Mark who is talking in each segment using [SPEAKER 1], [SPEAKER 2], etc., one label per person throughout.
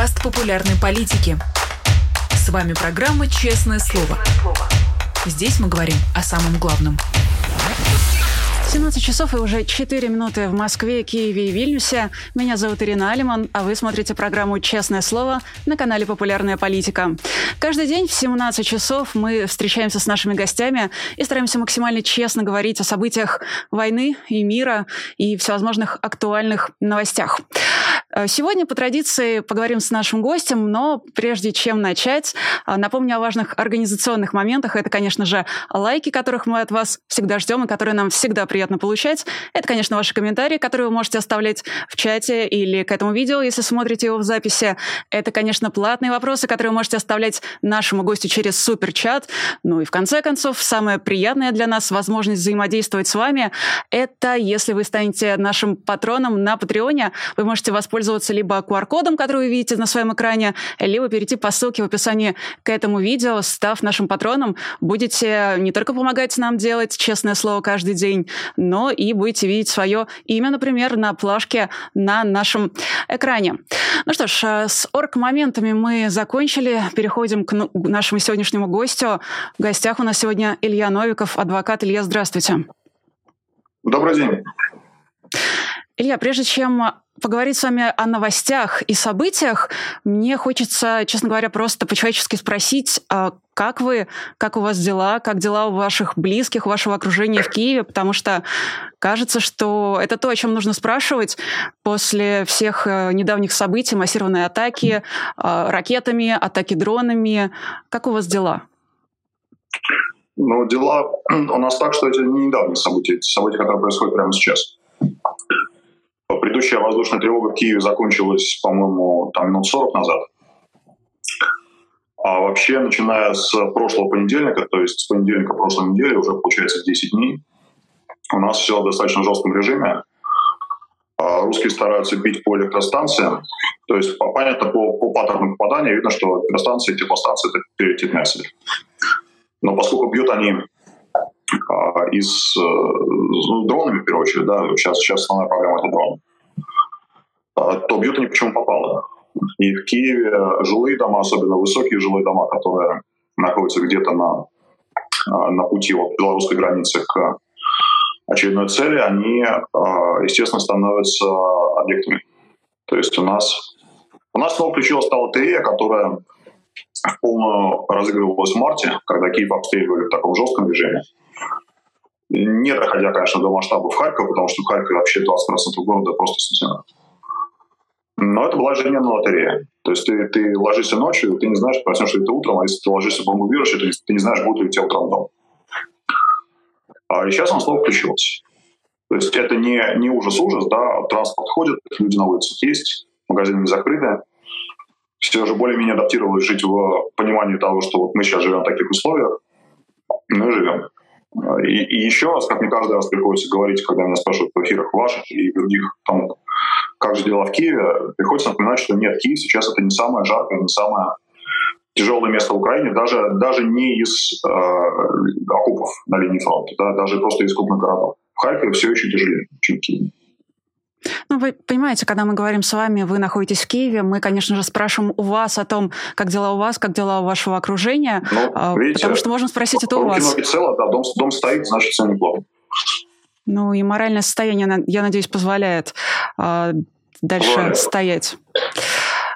[SPEAKER 1] подкаст популярной политики. С вами программа «Честное слово». Здесь мы говорим о самом главном.
[SPEAKER 2] 17 часов и уже 4 минуты в Москве, Киеве и Вильнюсе. Меня зовут Ирина Алиман, а вы смотрите программу «Честное слово» на канале «Популярная политика». Каждый день в 17 часов мы встречаемся с нашими гостями и стараемся максимально честно говорить о событиях войны и мира и всевозможных актуальных новостях. Э, сегодня по традиции поговорим с нашим гостем, но прежде чем начать, э, напомню о важных организационных моментах. Это, конечно же, лайки, которых мы от вас всегда ждем и которые нам всегда приятно получать. Это, конечно, ваши комментарии, которые вы можете оставлять в чате или к этому видео, если смотрите его в записи. Это, конечно, платные вопросы, которые вы можете оставлять нашему гостю через суперчат. Ну и в конце концов, самое приятное для нас возможность взаимодействовать с вами — это если вы станете нашим патроном на Патреоне, вы можете воспользоваться воспользоваться либо QR-кодом, который вы видите на своем экране, либо перейти по ссылке в описании к этому видео, став нашим патроном. Будете не только помогать нам делать честное слово каждый день, но и будете видеть свое имя, например, на плашке на нашем экране. Ну что ж, э, с орг-моментами мы закончили. Переходим к нашему сегодняшнему гостю. В гостях у нас сегодня Илья Новиков, адвокат. Илья, здравствуйте.
[SPEAKER 3] Добрый день.
[SPEAKER 2] Илья, прежде чем поговорить с вами о новостях и событиях, мне хочется, честно говоря, просто по-человечески спросить, а как вы, как у вас дела, как дела у ваших близких, у вашего окружения в Киеве, потому что кажется, что это то, о чем нужно спрашивать после всех э, недавних событий, массированной атаки а, ракетами, атаки дронами. Как у вас дела?
[SPEAKER 3] Ну, дела у нас так, что это не недавние события, это события, которые происходят прямо сейчас. Предыдущая воздушная тревога в Киеве закончилась, по-моему, там минут 40 назад. А вообще, начиная с прошлого понедельника, то есть с понедельника прошлой недели, уже получается 10 дней, у нас все в достаточно жестком режиме. А русские стараются бить по электростанциям. То есть, понятно, по, по паттерну попадания видно, что электростанции теплостанции — это приоритетная цель. Но поскольку бьют они а, и с ну, дронами, в первую очередь, да, сейчас, сейчас основная проблема — это дрон, а, то бьют они почему попало. И в Киеве жилые дома, особенно высокие жилые дома, которые находятся где-то на, а, на пути от белорусской границы к очередной цели, они, естественно, становятся объектами. То есть у нас, у нас снова включилась та лотерея, которая в полную разыгрывалась в марте, когда Киев обстреливали в таком жестком режиме не доходя, конечно, до масштабов Харькова, потому что в Харькове вообще 20% города просто снесено. Но это была ежедневная лотерея. То есть ты, ты ложишься ночью, ты не знаешь, проснешься ли ты утром, а если ты ложишься в бомбоубежище, ты, ты не знаешь, будет ли у тебя утром дом. А сейчас он снова включился. То есть это не, не ужас-ужас, да, транспорт ходит, люди на улицах есть, магазины закрыты. Все же более-менее адаптировались жить в понимании того, что вот мы сейчас живем в таких условиях, мы живем. И, и еще раз, как мне каждый раз приходится говорить, когда меня спрашивают в эфирах ваших и других, там, как же дела в Киеве, приходится напоминать, что нет, Киев сейчас это не самое жаркое, не самое тяжелое место в Украине, даже, даже не из э, окопов на линии фронта, да, даже просто из крупных городов. В Харькове все еще тяжелее, чем в Киеве.
[SPEAKER 2] Ну, вы понимаете, когда мы говорим с вами, вы находитесь в Киеве, мы, конечно же, спрашиваем у вас о том, как дела у вас, как дела у вашего окружения, ну, а, видите, потому что можем спросить это у вас.
[SPEAKER 3] Цело, да, дом, дом стоит, значит, все неплохо.
[SPEAKER 2] Ну и моральное состояние, я надеюсь, позволяет э, дальше стоять.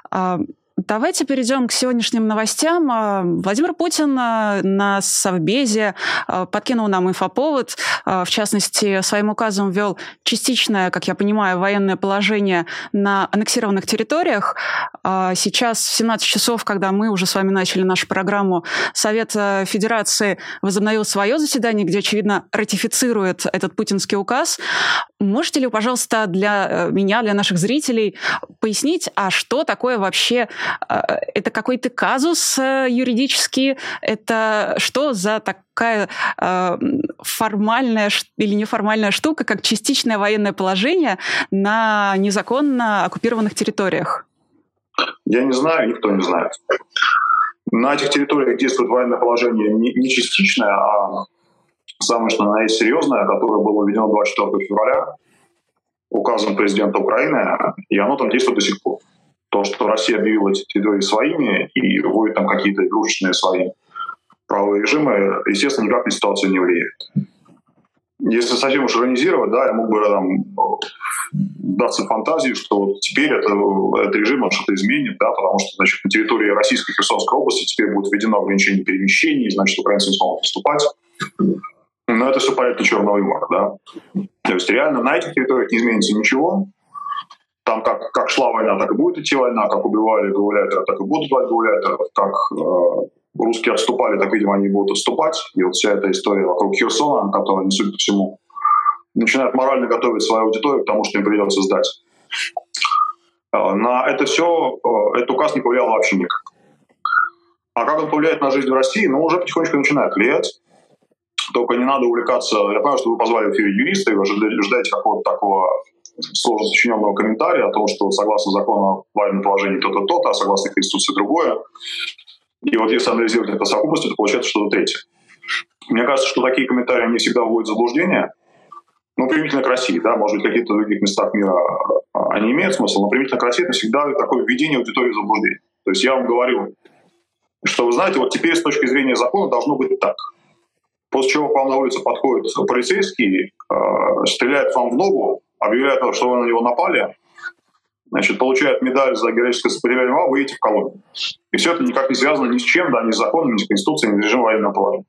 [SPEAKER 2] А, Давайте перейдем к сегодняшним новостям. А, Владимир Путин а, на Совбезе а, подкинул нам инфоповод. В частности, своим указом ввел частичное, как я понимаю, военное положение на аннексированных территориях. Сейчас в 17 часов, когда мы уже с вами начали нашу программу, Совет Федерации возобновил свое заседание, где, очевидно, ратифицирует этот путинский указ. Можете ли, пожалуйста, для э, меня, для наших зрителей пояснить, а что такое вообще это какой-то казус э, юридический? Это что за такая а, формальная или неформальная штука, как частичное военное положение на незаконно оккупированных территориях?
[SPEAKER 3] Я не знаю, никто не знает. На этих территориях действует военное положение не частичное, а самое что оно есть серьезное, которое было введено 24 февраля указом президента Украины, и оно там действует до сих пор. То, что Россия объявила эти территории своими и вводит там какие-то игрушечные свои правовые режимы, естественно, никак на ситуацию не влияет. Если совсем уж иронизировать, да, я мог бы там даться фантазии, что вот теперь это, этот режим что-то изменит, да, потому что значит, на территории Российской Херсонской области теперь будет введено ограничение перемещений, значит, украинцы не смогут поступать. Но это все порядка черного юмора, да. То есть реально на этих территориях не изменится ничего. Там как, как шла война, так и будет идти война, как убивали гауляйтера, так и будут убивать гауляйтеров, как э, русские отступали, так, видимо, они будут отступать. И вот вся эта история вокруг Херсона, которая, судя по всему, начинает морально готовить свою аудиторию к тому, что им придется сдать. А, на это все, а, этот указ не повлиял вообще никак. А как он повлияет на жизнь в России? Ну, уже потихонечку начинает влиять. Только не надо увлекаться. Я понимаю, что вы позвали в эфире юриста, и вы ждаете какого-то такого сложно сочиненного комментария о том, что согласно закону о военном положении то-то, то-то, а согласно Конституции другое. И вот если анализировать это совокупностью, то получается что-то третье. Мне кажется, что такие комментарии не всегда вводят в заблуждение, ну, применительно к России, да, может быть, в каких-то других местах мира а, они имеют смысл, но применительно к России это всегда такое введение аудитории в заблуждение. То есть я вам говорю, что вы знаете, вот теперь с точки зрения закона должно быть так. После чего к вам на улице подходит полицейский, э, стреляет вам в ногу, объявляет, что вы на него напали, значит, получает медаль за героическое сопротивление, а вы едете в колонию. И все это никак не связано ни с чем, да, ни с законом, ни с конституцией, ни с режимом военного положения.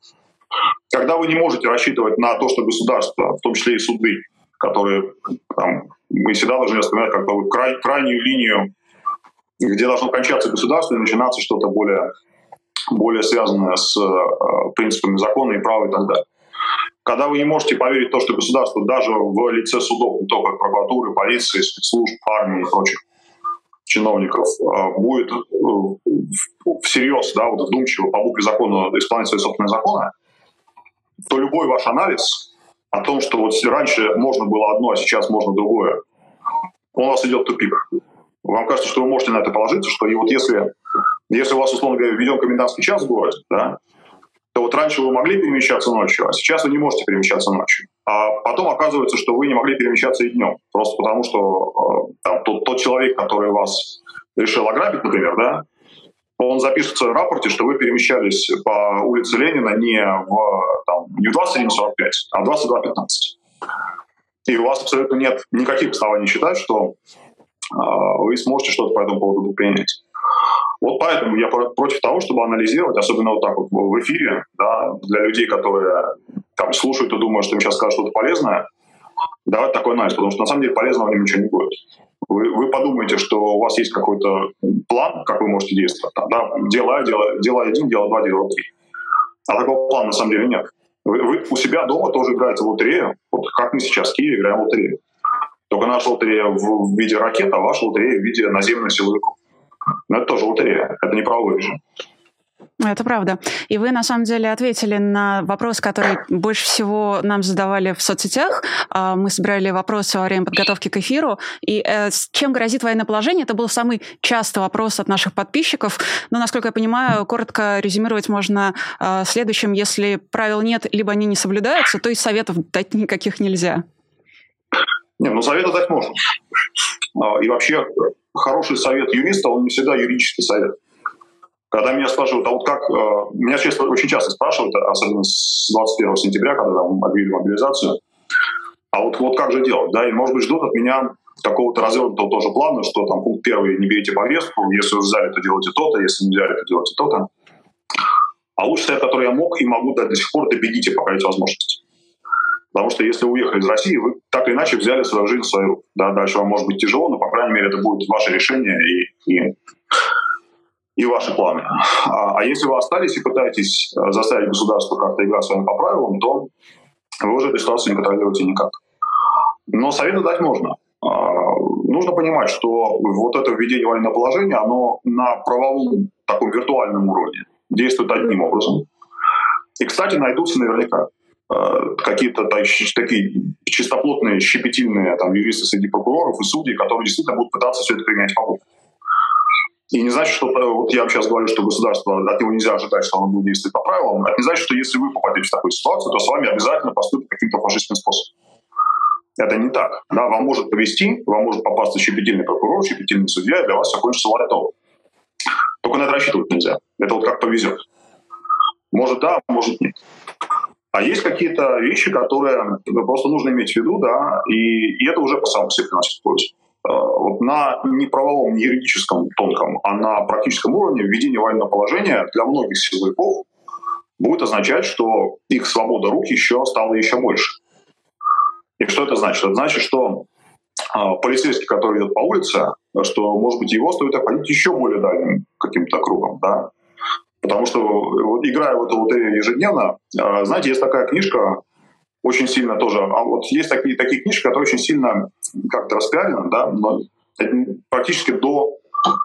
[SPEAKER 3] Когда вы не можете рассчитывать на то, что государство, в том числе и суды, которые там, мы всегда должны вспоминать как бы край, крайнюю линию, где должно кончаться государство и начинаться что-то более, более связанное с э, принципами закона и права и так далее. Когда вы не можете поверить в то, что государство даже в лице судов, не только прокуратуры, полиции, спецслужб, армии и прочих чиновников, э, будет э, всерьез, да, вот вдумчиво по букве закона исполнять свои собственные законы, то любой ваш анализ о том, что вот раньше можно было одно, а сейчас можно другое, он у вас идет в тупик. Вам кажется, что вы можете на это положиться, что и вот если, если у вас, условно говоря, введен комендантский час в городе, да, то вот раньше вы могли перемещаться ночью, а сейчас вы не можете перемещаться ночью. А потом оказывается, что вы не могли перемещаться и днем, просто потому что э, там, тот, тот человек, который вас решил ограбить, например, да, он запишет в своем рапорте, что вы перемещались по улице Ленина не в, там, не в 21.45, а в 22.15. И у вас абсолютно нет никаких оснований считать, что э, вы сможете что-то по этому поводу принять. Вот поэтому я против того, чтобы анализировать, особенно вот так вот в эфире, да, для людей, которые там слушают и думают, что им сейчас скажут что-то полезное, давать такой анализ, потому что на самом деле полезного им ничего не будет. Вы, вы подумаете, что у вас есть какой-то план, как вы можете действовать. Там, да, дело А, дело, дело один, дело два, дело три. А такого плана на самом деле нет. Вы, вы у себя дома тоже играете в лотерею, вот как мы сейчас в Киеве играем в лотерею. Только наша лотерея в, в виде ракет, а ваша лотерея в виде наземных силовиков. Но это тоже лотерея, это не правовой режим.
[SPEAKER 2] Это правда. И вы, на самом деле, ответили на вопрос, который больше всего нам задавали в соцсетях. А, мы собирали вопросы во время подготовки к эфиру. И э, чем грозит военное положение? Это был самый частый вопрос от наших подписчиков. Но, насколько я понимаю, коротко резюмировать можно э, следующим. Если правил нет, либо они не соблюдаются, то и советов дать никаких нельзя.
[SPEAKER 3] Не, ну советы дать можно. А, и вообще хороший совет юриста, он не всегда юридический совет. Когда меня спрашивают, а вот как... Э, меня честно, очень часто спрашивают, особенно с 21 сентября, когда там объявили мобилизацию, а вот, вот как же делать, да, и, может быть, ждут от меня какого-то развернутого тоже плана, что там пункт первый, не берите повестку, если вы взяли, то делайте то-то, если не взяли, то делайте то-то. А лучший совет, который я мог и могу дать до сих пор, добегите, пока есть возможность. Потому что если уехали из России, вы так или иначе взяли свою жизнь в руку. Да, дальше вам может быть тяжело, но, по крайней мере, это будет ваше решение и, и, и ваши планы. А, а если вы остались и пытаетесь э, заставить государство как-то играть с вами по правилам, то вы уже эту ситуацию не контролируете никак. Но советы дать можно. А, нужно понимать, что вот это введение военного положения, оно на правовом таком виртуальном уровне действует одним образом. И, кстати, найдутся наверняка какие-то такие чистоплотные, щепетильные там, юристы среди прокуроров и судей, которые действительно будут пытаться все это применять по И не значит, что вот я сейчас говорю, что государство от него нельзя ожидать, что оно будет действовать по правилам. Это не значит, что если вы попадете в такую ситуацию, то с вами обязательно поступят каким-то фашистским способом. Это не так. Да, вам может повести, вам может попасться щепетильный прокурор, щепетильный судья, и для вас все кончится лайтово. Только на это рассчитывать нельзя. Это вот как повезет. Может да, может нет. А есть какие-то вещи, которые просто нужно иметь в виду, да, и, и это уже по самому себе приносит пользу. Э, вот на не правовом, не юридическом тонком, а на практическом уровне введение военного положения для многих силовиков будет означать, что их свобода рук еще стала еще больше. И что это значит? Это значит, что э, полицейский, который идет по улице, что, может быть, его стоит обходить еще более дальним каким-то кругом, да, Потому что, вот, играя в эту лотерею ежедневно, а, знаете, есть такая книжка, очень сильно тоже, а вот есть такие, такие книжки, которые очень сильно как-то распиарены, да, но практически до,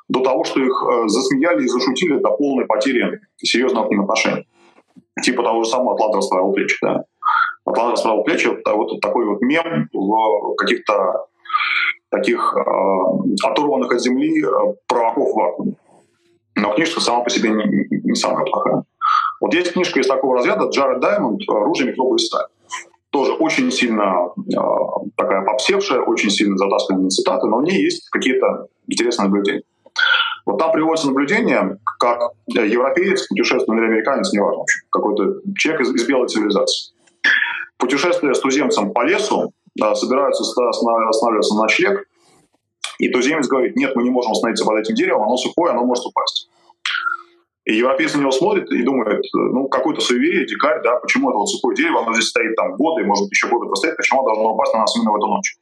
[SPEAKER 3] до того, что их э, засмеяли и зашутили до полной потери серьезного к ним отношения. Типа того же самого «Атлант расправил плечи», да. «Атлант расправил плечи» — вот, такой вот мем в каких-то таких э, оторванных от земли э, провоков вакууме. Но книжка сама по себе не, не самая плохая. Вот есть книжка из такого разряда Джаред Даймонд «Оружие, микробы и сталь». Тоже очень сильно э, такая попсевшая, очень сильно затасканная на цитаты, но в ней есть какие-то интересные наблюдения. Вот там приводится наблюдение, как европеец, путешественный или американец, неважно, какой-то человек из, из белой цивилизации. Путешествуя с туземцем по лесу, да, собираются останавливаться на ночлег, и туземец говорит, нет, мы не можем остановиться под этим деревом, оно сухое, оно может упасть. И европейцы на него смотрят и думают, ну, какой-то суеверие, дикарь, да, почему это вот сухое дерево, оно здесь стоит там годы, может еще годы простоит, почему оно должно упасть на нас именно в эту ночь?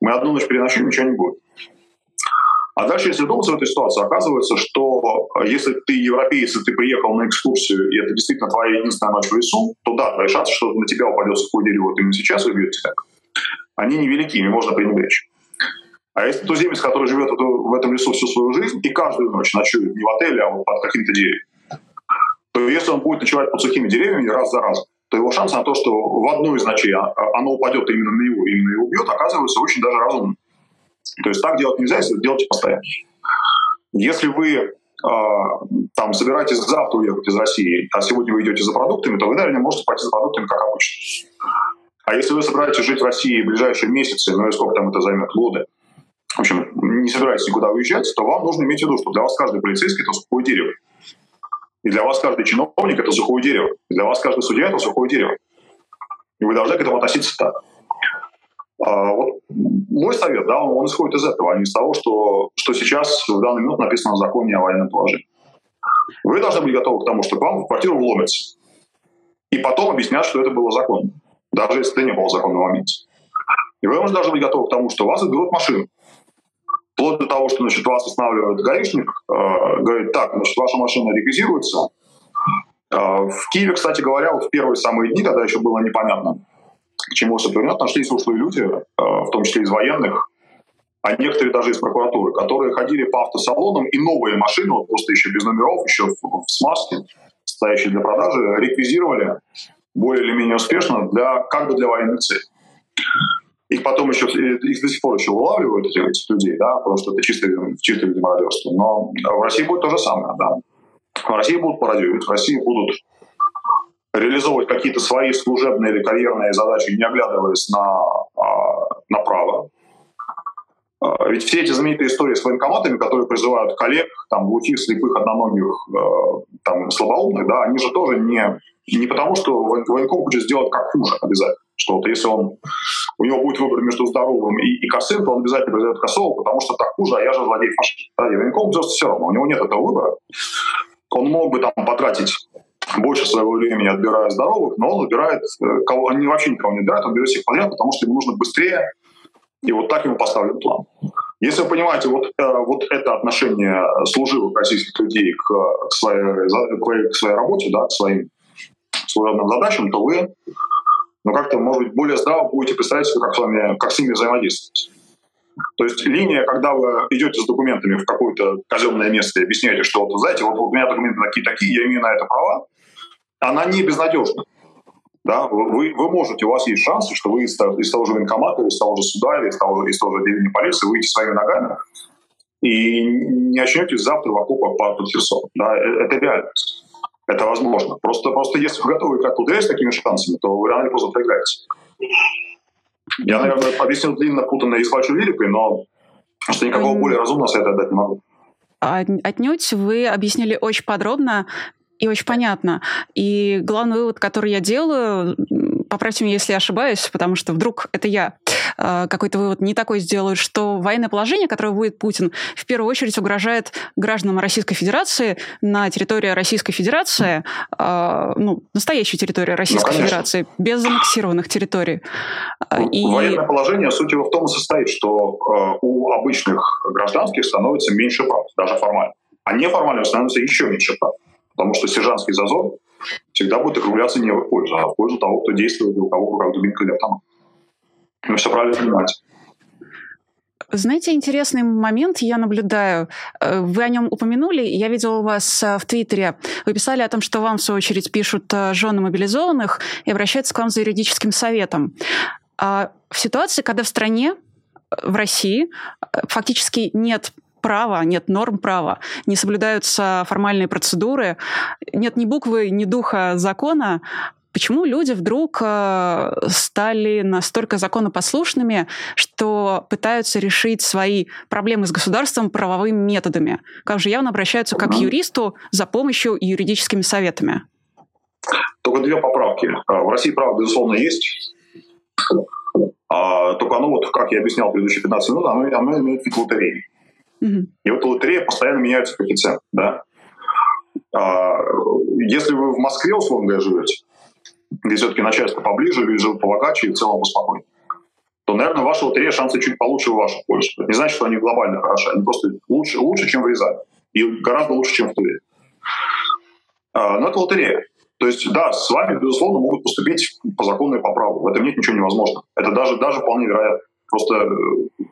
[SPEAKER 3] Мы одну ночь переночуем, ничего не будет. А дальше, если думать в этой ситуации, оказывается, что если ты европеец, и ты приехал на экскурсию, и это действительно твоя единственная ночь в лесу, то да, твои шансы, что на тебя упадет сухое дерево именно сейчас и убьет тебя, они невелики, ими можно пренебречь. А если туземец, который живет в этом лесу всю свою жизнь и каждую ночь ночует не в отеле, а вот под каким-то деревьям, то если он будет ночевать под сухими деревьями раз за разом, то его шанс на то, что в одну из ночей а, а, оно упадет именно на него, именно его убьет, оказывается очень даже разумным. То есть так делать нельзя, если делать постоянно. Если вы э, там собираетесь завтра уехать из России, а сегодня вы идете за продуктами, то вы, наверное, можете пойти за продуктами, как обычно. А если вы собираетесь жить в России в ближайшие месяцы, ну и сколько там это займет, годы, в общем, не собираетесь никуда уезжать, то вам нужно иметь в виду, что для вас каждый полицейский — это сухое дерево. И для вас каждый чиновник — это сухое дерево. И для вас каждый судья — это сухое дерево. И вы должны к этому относиться так. А вот мой совет, да, он, он исходит из этого, а не из того, что, что сейчас в данный момент написано в законе о военном положении. Вы должны быть готовы к тому, что к вам в квартиру вломятся. И потом объяснят, что это было законно. Даже если это не было законно в. И вы должны быть готовы к тому, что вас отберут машину. Вплоть до того, что значит, вас останавливает гаишник, э, говорит, так, значит, ваша машина реквизируется. Э, в Киеве, кстати говоря, вот в первые самые дни, когда еще было непонятно, к чему все повернет, нашлись ушлые люди, э, в том числе из военных, а некоторые даже из прокуратуры, которые ходили по автосалонам и новые машины, вот просто еще без номеров, еще в, в смазке, стоящие для продажи, реквизировали более или менее успешно для, как бы для военных целей. Их потом еще, их до сих пор еще улавливают, этих, этих людей, да, потому что это чисто, чисто видимо, мародерство. Но в России будет то же самое, да. В России будут пародировать, в России будут реализовывать какие-то свои служебные или карьерные задачи, не оглядываясь на, а, на право. А, ведь все эти знаменитые истории с военкоматами, которые призывают коллег, там, глухих, слепых, одноногих, э, там, слабоумных, да, они же тоже не, не потому, что военком хочет сделать как хуже обязательно. Что вот если он, у него будет выбор между здоровым и, и косым, то он обязательно произойдет косого, потому что так хуже, а я же владею фашистом. Да, и военком просто все равно, у него нет этого выбора. Он мог бы там потратить больше своего времени отбирая здоровых, но он выбирает, э, кого, они вообще никого не отбирают, он берет всех подряд, потому что ему нужно быстрее, и вот так ему поставлен план. Если вы понимаете вот, э, вот это отношение служивых российских людей к, к, своей, к своей работе, да, к своим служебным задачам, то вы ну, как-то, может быть, более здраво будете представлять себе, как с, вами, как с ними взаимодействовать. То есть линия, когда вы идете с документами в какое-то казенное место и объясняете, что вот, знаете, вот, вот у меня документы такие-такие, я имею на это права, она не безнадежна. Да, вы, вы можете, у вас есть шансы, что вы из, из того же военкомата, из того же суда или из того же, из того же отделения полиции выйдете своими ногами и не очнетесь завтра в окопах под Херсоном. Да, э, это реальность. Это возможно. Просто, просто если вы готовы как ударить с такими шансами, то вы рано или поздно проиграете. Я, наверное, объяснил длинно, путанно и с большой лирикой, но что никакого более разумного совета дать не могу.
[SPEAKER 2] Отнюдь вы объяснили очень подробно и очень понятно. И главный вывод, который я делаю, поправьте меня, если я ошибаюсь, потому что вдруг это я какой-то вывод не такой сделаю, что военное положение, которое вводит Путин, в первую очередь угрожает гражданам Российской Федерации на территории Российской Федерации, э, ну, настоящей территории Российской ну, Федерации, без аннексированных территорий.
[SPEAKER 3] Ну, и... Военное положение, суть его в том и состоит, что э, у обычных гражданских становится меньше прав, даже формально. А неформально становится еще меньше прав. Потому что сержантский зазор всегда будет округляться не в пользу, а в пользу того, кто действует, у кого в руках дубинка или автомат. Мы все правильно понимаете.
[SPEAKER 2] Знаете, интересный момент я наблюдаю. Э, вы о нем упомянули, я видела у вас э, в Твиттере. Вы писали о том, что вам, в свою очередь, пишут э, жены мобилизованных и обращаются к вам за юридическим советом. А в ситуации, когда в стране, в России, фактически нет права, нет норм права, не соблюдаются формальные процедуры, нет ни буквы, ни духа закона, почему люди вдруг э, стали настолько законопослушными, что пытаются решить свои проблемы с государством правовыми методами? Как же явно обращаются как к юристу за помощью и юридическими советами.
[SPEAKER 3] Только две поправки. Э, в России право, безусловно, есть. А, только оно, вот, как я объяснял в предыдущие 15 минут, оно, оно имеет вид лотереи. И вот лотерея постоянно меняется коэффициент. Да? А, если вы в Москве, условно говоря, живете, где все-таки начальство поближе, живут побогаче и в целом поспокойнее, то, наверное, ваша лотерея шансы чуть получше в вашу пользу. Это не значит, что они глобально хороши, они просто лучше, лучше чем в Рязани. И гораздо лучше, чем в Туле. А, но это лотерея. То есть, да, с вами, безусловно, могут поступить по закону и по праву. В этом нет ничего невозможного. Это даже, даже вполне вероятно. Просто э,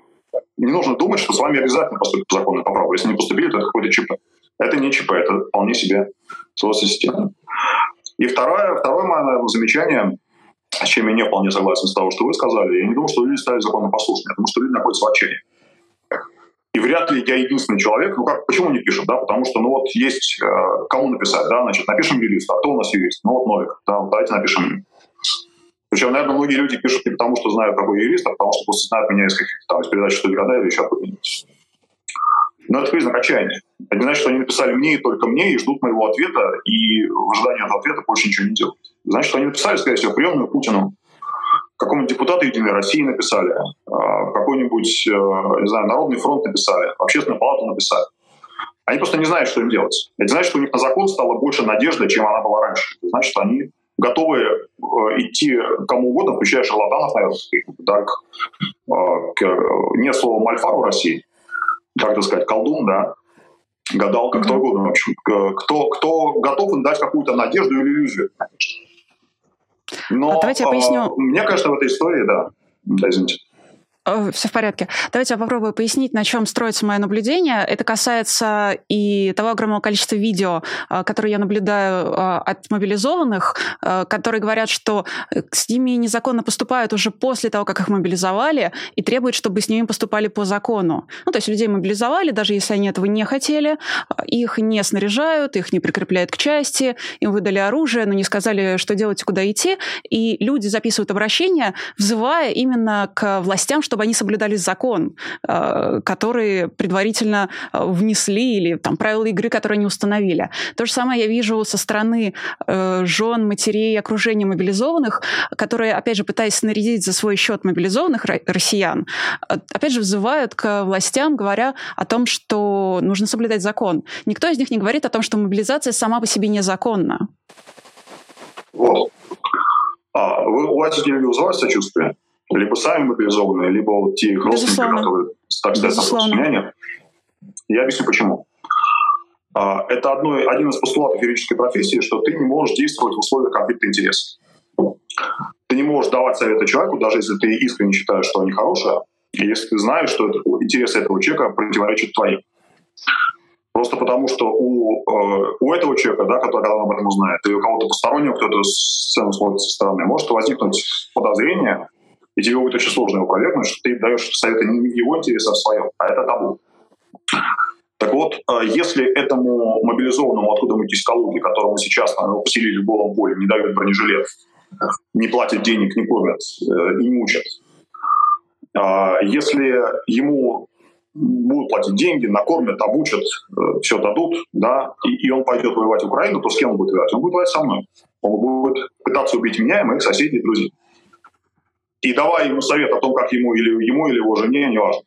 [SPEAKER 3] не нужно думать, что с вами обязательно поступят по закону по праву. Если не поступили, то это какой-то ЧП. Это не ЧП, это вполне себе свойство системы. И второе, второе мое замечание, с чем я не вполне согласен с того, что вы сказали, я не думаю, что люди стали законопослушными, я думаю, что люди находятся в отчаянии. И вряд ли я единственный человек. Ну как, почему не пишут, да? Потому что, ну вот есть э, кому написать, да? Значит, напишем юрист, а кто у нас юрист? Ну вот Новик, да, давайте напишем причем, наверное, многие люди пишут не потому, что знают, какой юрист, а потому что просто знают меня из каких-то там из передач «Что года» или еще откуда-нибудь. Но это признак. Это не значит, что они написали мне и только мне, и ждут моего ответа, и в ожидании этого ответа больше ничего не делают. Значит, что они написали, скорее всего, приемную Путину, какому-нибудь депутату Единой России написали, а, какой-нибудь, э, не знаю, Народный фронт написали, Общественную палату написали. Они просто не знают, что им делать. Это значит, что у них на закон стало больше надежды, чем она была раньше. Это значит, что они готовы э, идти кому угодно, включая шарлатанов, наверное, э, к, э, не слово мальфару России, как это сказать, колдун, да, гадалка, кто угодно, в общем, кто, кто готов им дать какую-то надежду или иллюзию, Но
[SPEAKER 2] а Давайте я поясню.
[SPEAKER 3] Мне кажется, в этой истории, да, да, извините.
[SPEAKER 2] Все в порядке. Давайте я попробую пояснить, на чем строится мое наблюдение. Это касается и того огромного количества видео, а, которые я наблюдаю а, от мобилизованных, которые говорят, что э, с ними незаконно поступают уже после того, как их мобилизовали, и требуют, чтобы с ними поступали по закону. Ну, то есть людей мобилизовали, даже если они этого не хотели, их не снаряжают, их не прикрепляют к части, им выдали оружие, но не сказали, что делать и куда идти, и люди записывают обращения, взывая именно к властям, что чтобы они соблюдали закон, э, который предварительно э, внесли, или там правила игры, которые они установили. То же самое я вижу со стороны э, жен, матерей, окружения мобилизованных, которые, опять же, пытаясь снарядить за свой счет мобилизованных россиян, опять же, взывают к властям, говоря о том, что нужно соблюдать закон. Никто из них не говорит о том, что мобилизация сама по себе незаконна.
[SPEAKER 3] Вот. А вы, у вас не вызывает сочувствие? Либо сами мобилизованные, либо вот те их родственники, которые, так сказать, находятся нет. Я объясню, почему. А, это одно, один из постулатов юридической профессии, что ты не можешь действовать в условиях конфликта интересов. Ты не можешь давать советы человеку, даже если ты искренне считаешь, что они хорошие, и если ты знаешь, что это, интересы этого человека противоречат твоим. Просто потому, что у, э, у этого человека, да, который об этом узнает, и у кого-то постороннего, кто-то сцену смотрит со стороны, может возникнуть подозрение, и тебе будет очень сложно его опровергнуть, что ты даешь советы не в его интересах, а в своем, а это табу. Так вот, э, если этому мобилизованному откуда-нибудь из Калуги, которому сейчас там, поселили в голом поле, не дают бронежилет, не платят денег, не кормят э, и не учат, А, если ему будут платить деньги, накормят, обучат, э, все дадут, да, и, и он пойдет воевать в Украину, то с кем он будет воевать? Он будет воевать со мной. Он будет пытаться убить меня и моих соседей и друзей. И давая ему совет о том, как ему или ему или его жене, неважно,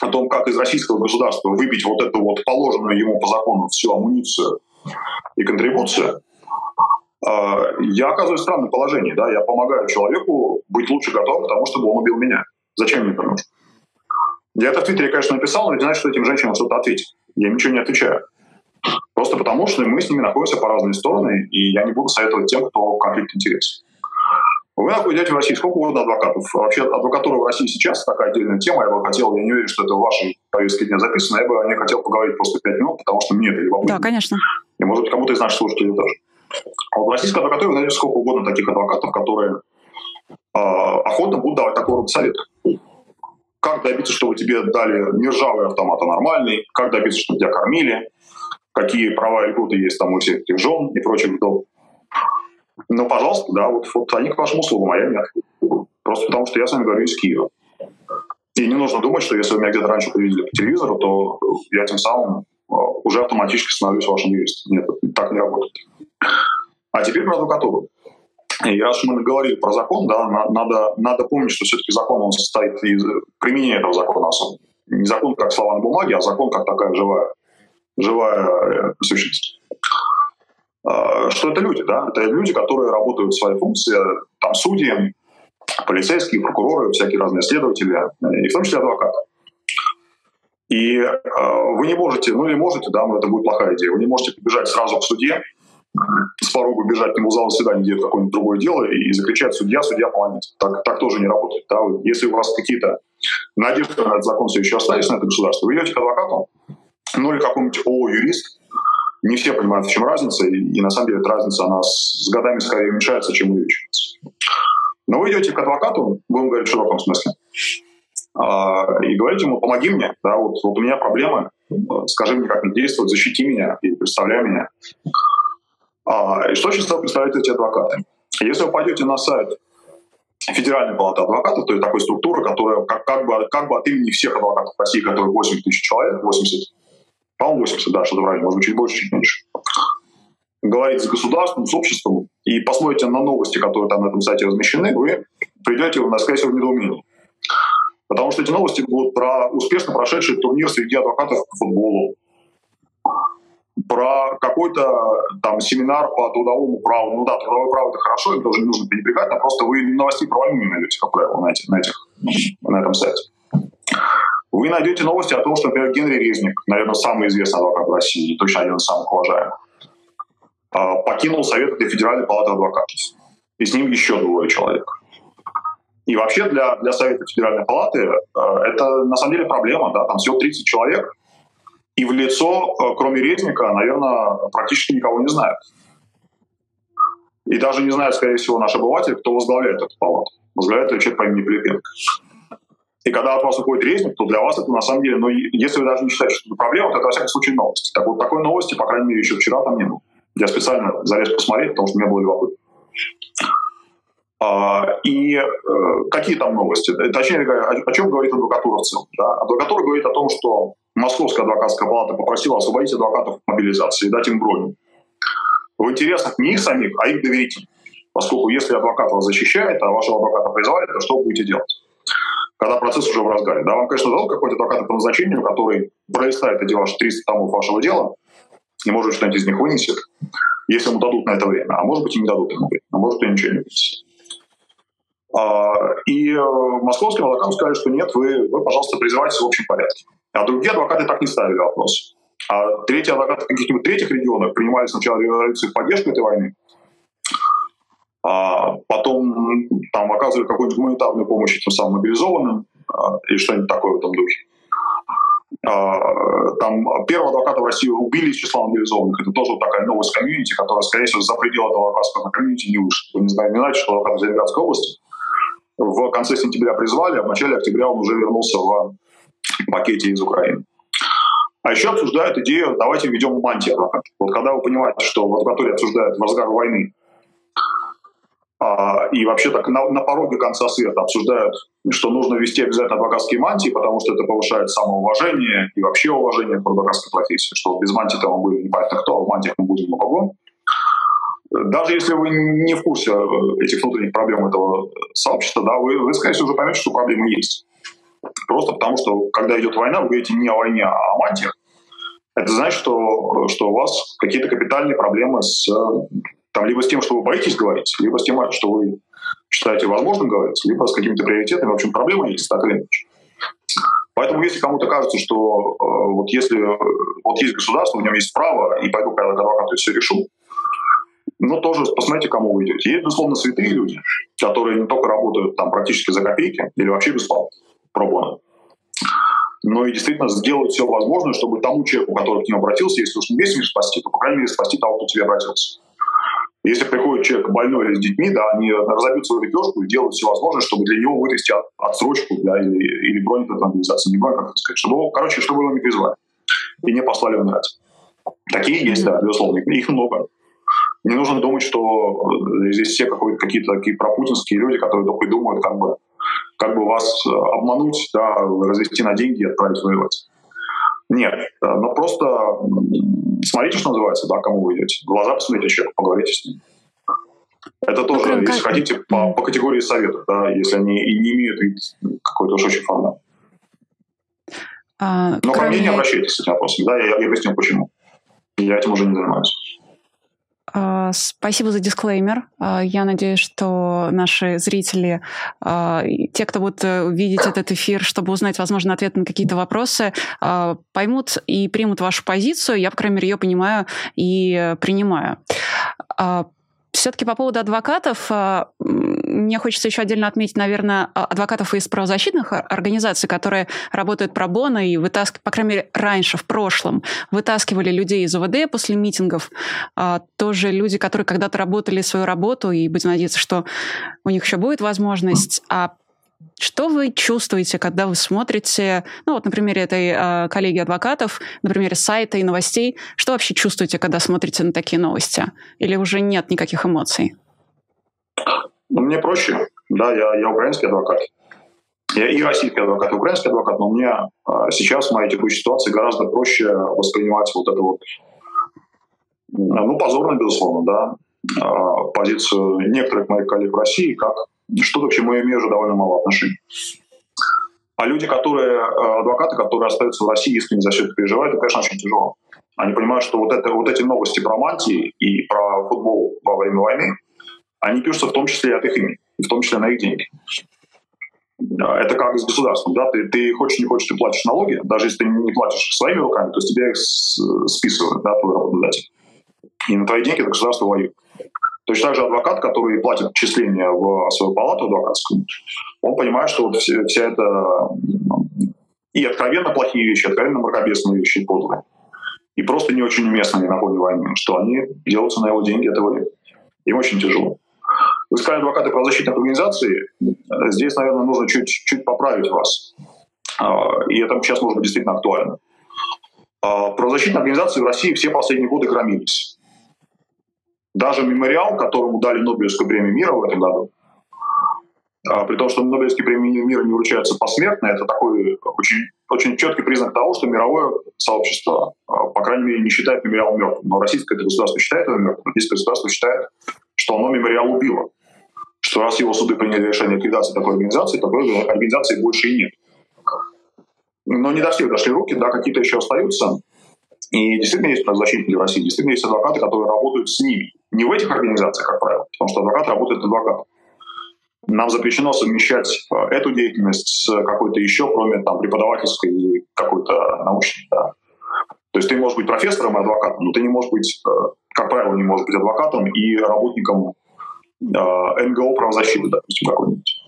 [SPEAKER 3] о том, как из российского государства выбить вот эту вот положенную ему по закону всю амуницию и контрибуцию, а, я оказываюсь в странном положении. Да? Я помогаю человеку быть лучше готовым к тому, чтобы он убил меня. Зачем мне это нужно? Я это в Твиттере, конечно, написал, но это значит, что этим женщинам что-то ответить. Я им ничего не отвечаю. Просто потому, что мы с ними находимся по разные стороны, и я не буду советовать тем, кто в конфликте интересов. Вы идете в России, сколько угодно адвокатов. Вообще адвокатура в России сейчас такая отдельная тема. Я бы хотел, я не уверен, что это в вашей повестке дня записано, я бы о ней хотел поговорить просто пять минут, потому что мне это любопытно.
[SPEAKER 2] Да, конечно.
[SPEAKER 3] И, может быть, кому-то из наших слушателей тоже. А вот в российской адвокатуре вы найдете сколько угодно таких адвокатов, которые э, охотно будут давать такой род совет. Как добиться, чтобы тебе дали не ржавый автомат, а нормальный? Как добиться, чтобы тебя кормили? Какие права и льготы есть там у всех этих жен и прочих вдов? Ну, пожалуйста, да, вот, вот они к вашим услугам, а я нет. Просто потому, что я с вами говорю из Киева. И не нужно думать, что если вы меня где-то раньше увидели по телевизору, то я тем самым а, уже автоматически становлюсь вашим юристом. Нет, так не работает. А теперь про адвокатуру. И раз мы говорили про закон, да, надо, надо помнить, что все-таки закон он состоит из применения этого закона особо. Не закон как слова на бумаге, а закон как такая живая, живая э, сущность. А, что это люди, да? Это люди, которые работают в своей функции, там судьи, полицейские, прокуроры, всякие разные следователи, и в том числе адвокаты. И э, вы не можете, ну или можете, да, но это будет плохая идея, вы не можете побежать сразу к суде, с порога бежать к нему в зал заседания, делать какое-нибудь другое дело и закричать «Судья, судья, помогите». Так, так тоже не работает. Да? Если у вас какие-то надежды на этот закон все еще остались, на это государство, вы идете к адвокату, ну или какому-нибудь ООО-юрист, не все понимают, в чем разница, и, и на самом деле эта разница, она с, с годами скорее уменьшается, чем увеличивается. Но вы идете к адвокату, будем говорить в широком смысле, э, и говорите ему, помоги мне, да, вот, вот у меня проблемы, скажи мне, как мне действовать, защити меня и представляй меня. А, и что сейчас представляют эти адвокаты? Если вы пойдете на сайт Федеральной палаты адвокатов, то есть такой структуры, которая как, как, бы, как бы от имени всех адвокатов России, которые 80 тысяч человек, 80, по-моему, 80, да, что-то в может быть, чуть больше, чуть меньше, говорит с государством, с обществом, и посмотрите на новости, которые там на этом сайте размещены, вы придете, скорее всего, в недоумение. Потому что эти новости будут про успешно прошедший турнир среди адвокатов по футболу, про какой-то там семинар по трудовому праву. Ну да, трудовое право это хорошо, это тоже не нужно пренебрегать, но просто вы новостей про не найдете, как правило, на, этих, на, этих, на этом сайте. Вы найдете новости о том, что, например, Генри Резник, наверное, самый известный адвокат в России, точно один из самых уважаемых, а, покинул Совет для Федеральной палаты адвокатов. И с ним еще двое человек. И вообще для, для Совета Федеральной палаты а, это на самом деле проблема. Да? Там всего 30 человек, и в лицо, э, кроме Резника, наверное, практически никого не знают. И даже не знает, скорее всего, наш обыватель, кто возглавляет эту палату. Возглавляет ее человек по имени Пилипенко. И когда от вас уходит резник, то для вас это на самом деле, ну, если вы даже не считаете, что это проблема, то это, во всяком случае, новость. Так вот, такой новости, по крайней мере, еще вчера там не было. Я специально залез посмотреть, потому что мне было любопытно. А, и э, какие там новости? Точнее, о, о чем говорит адвокатура в целом? Да? Адвокатура говорит о том, что Московская адвокатская палата попросила освободить адвокатов от мобилизации и дать им броню. В интересах не их самих, а их доверителей. Поскольку если адвокат вас защищает, а вашего адвоката призывает, то что вы будете делать? Когда процесс уже в разгаре. Да, вам, конечно, дадут какой-то адвокат по назначению, который пролистает эти ваши 300 томов вашего дела и, может, что-нибудь из них вынесет, если ему дадут на это время. А может быть, и не дадут ему время. А может, и ничего не вынесет. А, и э, московским адвокатам сказали, что нет, вы, вы, пожалуйста, призывайтесь в общем порядке. А другие адвокаты так не ставили вопрос. А третьи адвокаты каких-нибудь третьих регионах принимали сначала резолюции в поддержку этой войны, а потом там оказывали какую-нибудь гуманитарную помощь этим самым мобилизованным а, и что-нибудь такое в этом духе. А, там первого адвоката в России убили из числа мобилизованных. Это тоже такая новость комьюнити, которая, скорее всего, за пределы этого адвокатского комьюнити не вышла. Вы не знаете, не знаете, что адвокат из Ленинградской области в конце сентября призвали, а в начале октября он уже вернулся в пакете из Украины. А еще обсуждают идею, давайте введем мантии адвоката. Вот когда вы понимаете, что в адвокатуре обсуждают в разгар войны, и вообще так на, на пороге конца света обсуждают что нужно вести обязательно адвокатские мантии, потому что это повышает самоуважение и вообще уважение к адвокатской профессии, что без мантии там мы были непонятно кто, а в мантиях мы будем кого. Даже если вы не в курсе этих внутренних проблем этого сообщества, да, вы, вы скорее всего, уже поймете, что проблемы есть. Просто потому, что когда идет война, вы говорите не о войне, а о мантиях. Это значит, что, что у вас какие-то капитальные проблемы с, там, либо с тем, что вы боитесь говорить, либо с тем, что вы считаете возможным говорить, либо с какими-то приоритетами. В общем, проблемы есть, так или иначе. Поэтому если кому-то кажется, что э, вот если вот есть государство, в нем есть право, и пойду к адвокату и все решу, ну, тоже посмотрите, кому вы идете. Есть, безусловно, святые люди, которые не только работают там практически за копейки или вообще бесплатно, пробовано, но и действительно сделают все возможное, чтобы тому человеку, который к ним обратился, если уж не весь мир спасти, то, по крайней мере, спасти того, кто к тебе обратился. Если приходит человек больной или с детьми, да, они разобьют свою лепешку и делают все возможное, чтобы для него вытрясти отсрочку да, или, или бронь от организации, не бронь, как это сказать, чтобы, короче, чтобы его не призвали и не послали умирать. Такие есть, да, безусловно, их много. Не нужно думать, что э, здесь все какие-то такие пропутинские люди, которые только и думают, как бы, как бы вас э, обмануть, да, развести на деньги и отправить воевать. Нет, э, но просто смотрите, что называется, да, кому вы идете. Глаза посмотрите человека, поговорите с ним. Это тоже, ну, если как... хотите, по, по категории совета, да, если они и не имеют вид какой-то уж очень формат. А, Но кроме... ко мне не обращайтесь с этим вопросом, да, я, я объясню почему. Я этим уже не занимаюсь.
[SPEAKER 2] А, спасибо за дисклеймер. А, я надеюсь, что наши зрители, а, те, кто будут э, видеть этот эфир, чтобы узнать, возможно, ответ на какие-то вопросы, поймут и примут вашу позицию. Я, по крайней мере, ее понимаю и э, принимаю. Все-таки по поводу адвокатов, мне хочется еще отдельно отметить, наверное, а, адвокатов из правозащитных организаций, которые работают про Бона и вытаскивают, по крайней мере, раньше, в прошлом, вытаскивали людей из ОВД после митингов. А, тоже люди, которые когда-то работали свою работу, и будем надеяться, что у них еще будет возможность. А что вы чувствуете, когда вы смотрите, ну вот на примере этой э, коллеги адвокатов, на примере сайта и новостей, что вообще чувствуете, когда смотрите на такие новости? Или уже нет никаких эмоций?
[SPEAKER 3] Ну, мне проще. Да, я, я украинский адвокат. Я и российский адвокат, и украинский адвокат, но мне э, сейчас в моей текущей ситуации гораздо проще воспринимать вот это вот, ну, позорно, безусловно, да, э, позицию некоторых моих коллег в России как что-то, к чему я имею уже довольно мало отношений. А люди, которые, э, адвокаты, которые остаются в России, искренне за все это переживают, это, конечно, очень тяжело. Они понимают, что вот, это, вот эти новости про мантии и про футбол во время войны, они пишутся в том числе и от их имени, в том числе на их деньги. Это как с государством, да, ты, ты хочешь, не хочешь, ты платишь налоги, даже если ты не платишь своими руками, то с тебя их списывают, да, твой работодатель. И на твои деньги это государство воюет. Точно так же адвокат, который платит отчисления в свою палату адвокатскую, он понимает, что вот вся, вся эта и откровенно плохие вещи, откровенно мракобесные вещи и подлые, и просто не очень уместные на фоне войны, что они делаются на его деньги, этого нет. Им очень тяжело. Вы адвокаты правозащитных организаций. Здесь, наверное, нужно чуть, чуть поправить вас. А, и это сейчас может быть действительно актуально. А, правозащитные организации в России все последние годы громились. Даже мемориал, которому дали Нобелевскую премию мира в этом году, а, при том, что Нобелевские премии мира не вручаются посмертно, это такой очень, очень четкий признак того, что мировое сообщество, по крайней мере, не считает мемориал мертвым. Но российское государство считает его мертвым, российское государство считает, что оно мемориал убило. Что раз его суды приняли решение ликвидации такой организации, такой организации больше и нет. Но не до всех дошли руки, да, какие-то еще остаются. И действительно есть правозащитники в России, действительно есть адвокаты, которые работают с ними. Не в этих организациях, как правило, потому что адвокат работает адвокатом. Нам запрещено совмещать э, эту деятельность с какой-то еще, кроме там, преподавательской или какой-то научной. Да. То есть ты можешь быть профессором и адвокатом, но ты не можешь быть, э, как правило, не можешь быть адвокатом и работником НГО правозащиты, допустим, какой-нибудь.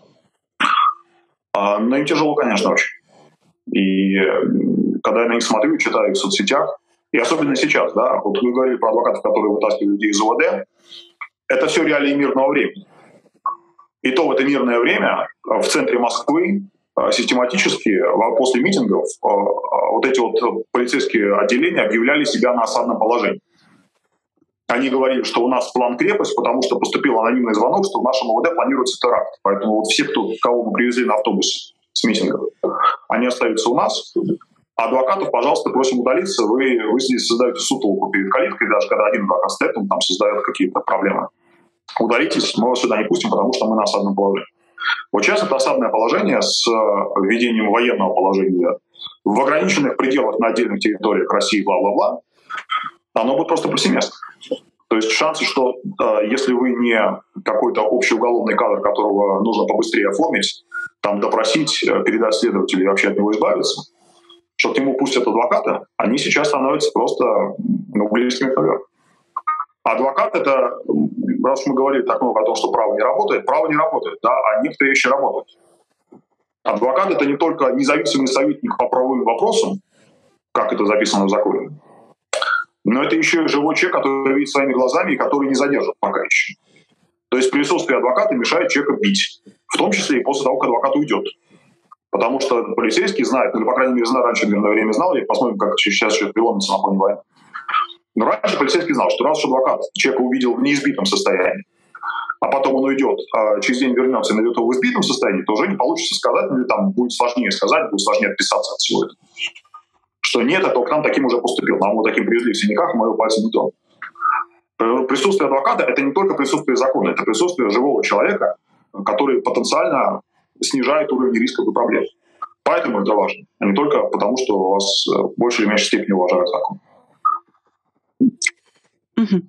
[SPEAKER 3] А, но им тяжело, конечно, очень. И когда я на них смотрю, читаю в соцсетях, и особенно сейчас, да, вот вы говорили про адвокатов, которые вытаскивают людей из ОВД, это все реалии мирного времени. И то в это мирное время в центре Москвы систематически после митингов вот эти вот полицейские отделения объявляли себя на осадном положении. Они говорили, что у нас план крепость, потому что поступил анонимный звонок, что в нашем МВД планируется теракт. Поэтому вот все, кто, кого мы привезли на автобусе с митингов, они остаются у нас. Адвокатов, пожалуйста, просим удалиться. Вы, вы здесь создаете сутолку перед калиткой, даже когда один адвокат стоит, он там создает какие-то проблемы. Удалитесь, мы вас сюда не пустим, потому что мы на осадном положении. Вот сейчас это осадное положение с введением военного положения в ограниченных пределах на отдельных территориях России, бла-бла-бла, оно будет просто повсеместно. То есть шансы, что э, если вы не какой-то общий уголовный кадр, которого нужно побыстрее оформить, там допросить, э, передать следователю и вообще от него избавиться, что к нему пустят адвоката, они сейчас становятся просто ну, близкими к. Адвокат — это, раз мы говорили так много о том, что право не работает, право не работает, да, а некоторые вещи работают. Адвокат — это не только независимый советник по правовым вопросам, как это записано в законе, но это еще живой человек, который видит своими глазами и который не задержит пока еще. То есть присутствие адвоката мешает человека бить, в том числе и после того, как адвокат уйдет. Потому что полицейский знает, ну или, по крайней мере, знал, раньше мирное время знал, и посмотрим, как сейчас еще преломится на фоне войны. Но раньше полицейский знал, что раз уж адвокат человека увидел в неизбитом состоянии, а потом он уйдет, а через день вернется и найдет его в избитом состоянии, то уже не получится сказать, или там будет сложнее сказать, будет сложнее отписаться от всего этого что нет, это к нам таким уже поступил. Нам вот таким привезли в синяках, мы его пальцем не тронем. Э, присутствие адвоката — это не только присутствие закона, это присутствие живого человека, который потенциально снижает уровень рисков и проблем. Поэтому это важно, а не только потому, что вас в большей или меньшей степени уважают закон.
[SPEAKER 2] Угу.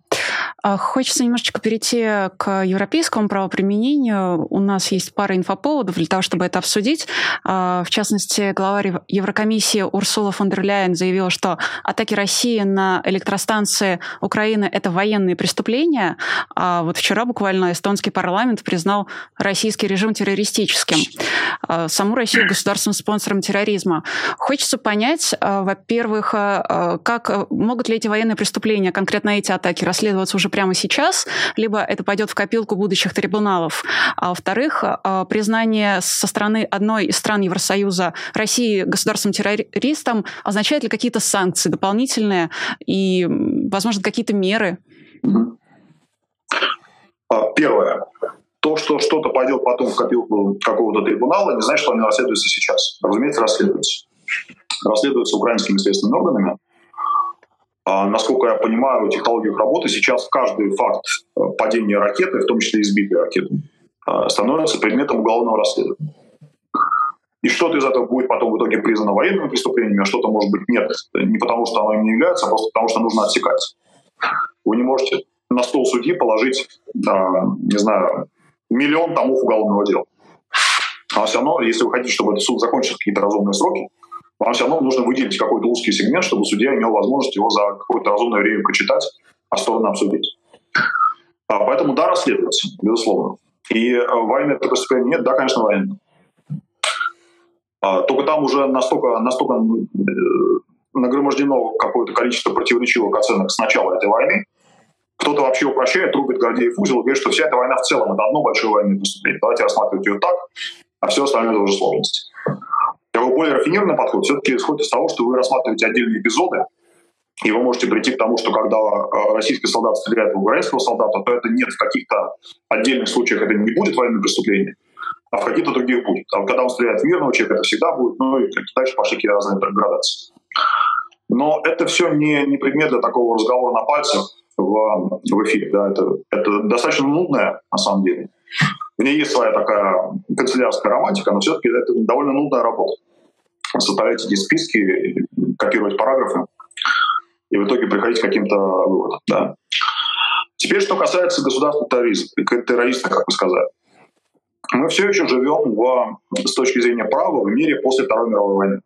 [SPEAKER 2] А, хочется немножечко перейти к европейскому правоприменению. У нас есть пара инфоповодов для того, чтобы это обсудить. А, в частности, глава Еврокомиссии Урсула фон дер Ляйен заявила, что атаки России на электростанции Украины — это военные преступления. А вот вчера буквально эстонский парламент признал российский режим террористическим. А, саму Россию государственным спонсором терроризма. Хочется понять, во-первых, как могут ли эти военные преступления, конкретно эти атаки, расследоваться уже прямо сейчас, либо это пойдет в копилку будущих трибуналов. А во-вторых, а, признание со стороны одной из стран Евросоюза России государственным террористом означает ли какие-то санкции дополнительные и, возможно, какие-то меры?
[SPEAKER 3] А, первое. То, что что-то пойдет потом в копилку какого-то трибунала, не значит, что они расследуются сейчас. Разумеется, расследуются. Расследуются украинскими следственными органами. А, насколько я понимаю, в технологиях работы сейчас каждый факт э, падения ракеты, в том числе избитой ракеты, э, становится предметом уголовного расследования. И что-то из этого будет потом в итоге признано военным преступлением, а что-то, может быть, нет. Не потому, что оно им не является, а просто потому, что нужно отсекать. Вы не можете на стол судьи положить, не знаю, миллион томов уголовного дела. А все равно, если вы хотите, чтобы этот суд закончил какие-то разумные сроки, вам все равно нужно выделить какой-то узкий сегмент, чтобы судья имел возможность его за какое-то разумное время прочитать, а стороны обсудить. А, поэтому да, расследуется, безусловно. И э, военное преступление нет, да, конечно, военное. А, только там уже настолько, настолько э, нагромождено какое-то количество противоречивых оценок с начала этой войны, кто-то вообще упрощает, рубит Гордеев узел и говорит, что вся эта война в целом это одно большое военное преступление. Давайте рассматривать ее так, а все остальное это уже сложности. Такой более рафинированный подход все-таки исходит из того, что вы рассматриваете отдельные эпизоды, и вы можете прийти к тому, что когда э, российский солдат стреляет в украинского солдата, то это нет в каких-то отдельных случаях, это не будет военным преступлением, а в каких-то других будет. А когда он стреляет в мирного человека, это всегда будет, ну и дальше пошли какие разные градации. Но это все не, не предмет для такого разговора на пальцах в, в эфире. Да, это, это достаточно нудное, на самом деле. Ней есть своя такая канцелярская романтика, но все-таки это довольно нудная работа. Составлять эти списки, копировать параграфы и в итоге приходить к каким-то выводам. Да. Теперь, что касается государственного терроризма, как вы сказали. Мы все еще живем в, с точки зрения права в мире после Второй мировой войны.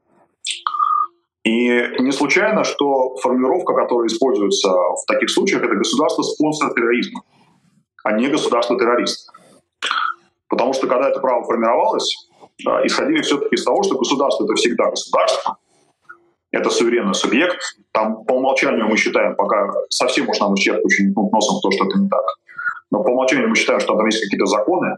[SPEAKER 3] И не случайно, что формулировка, которая используется в таких случаях, это государство-спонсор терроризма, а не государство-террорист. Потому что когда это право формировалось, исходили все-таки из того, что государство — это всегда государство, это суверенный субъект. Там по умолчанию мы считаем, пока совсем уж нам исчерпывать очень носом то, что это не так. Но по умолчанию мы считаем, что там есть какие-то законы,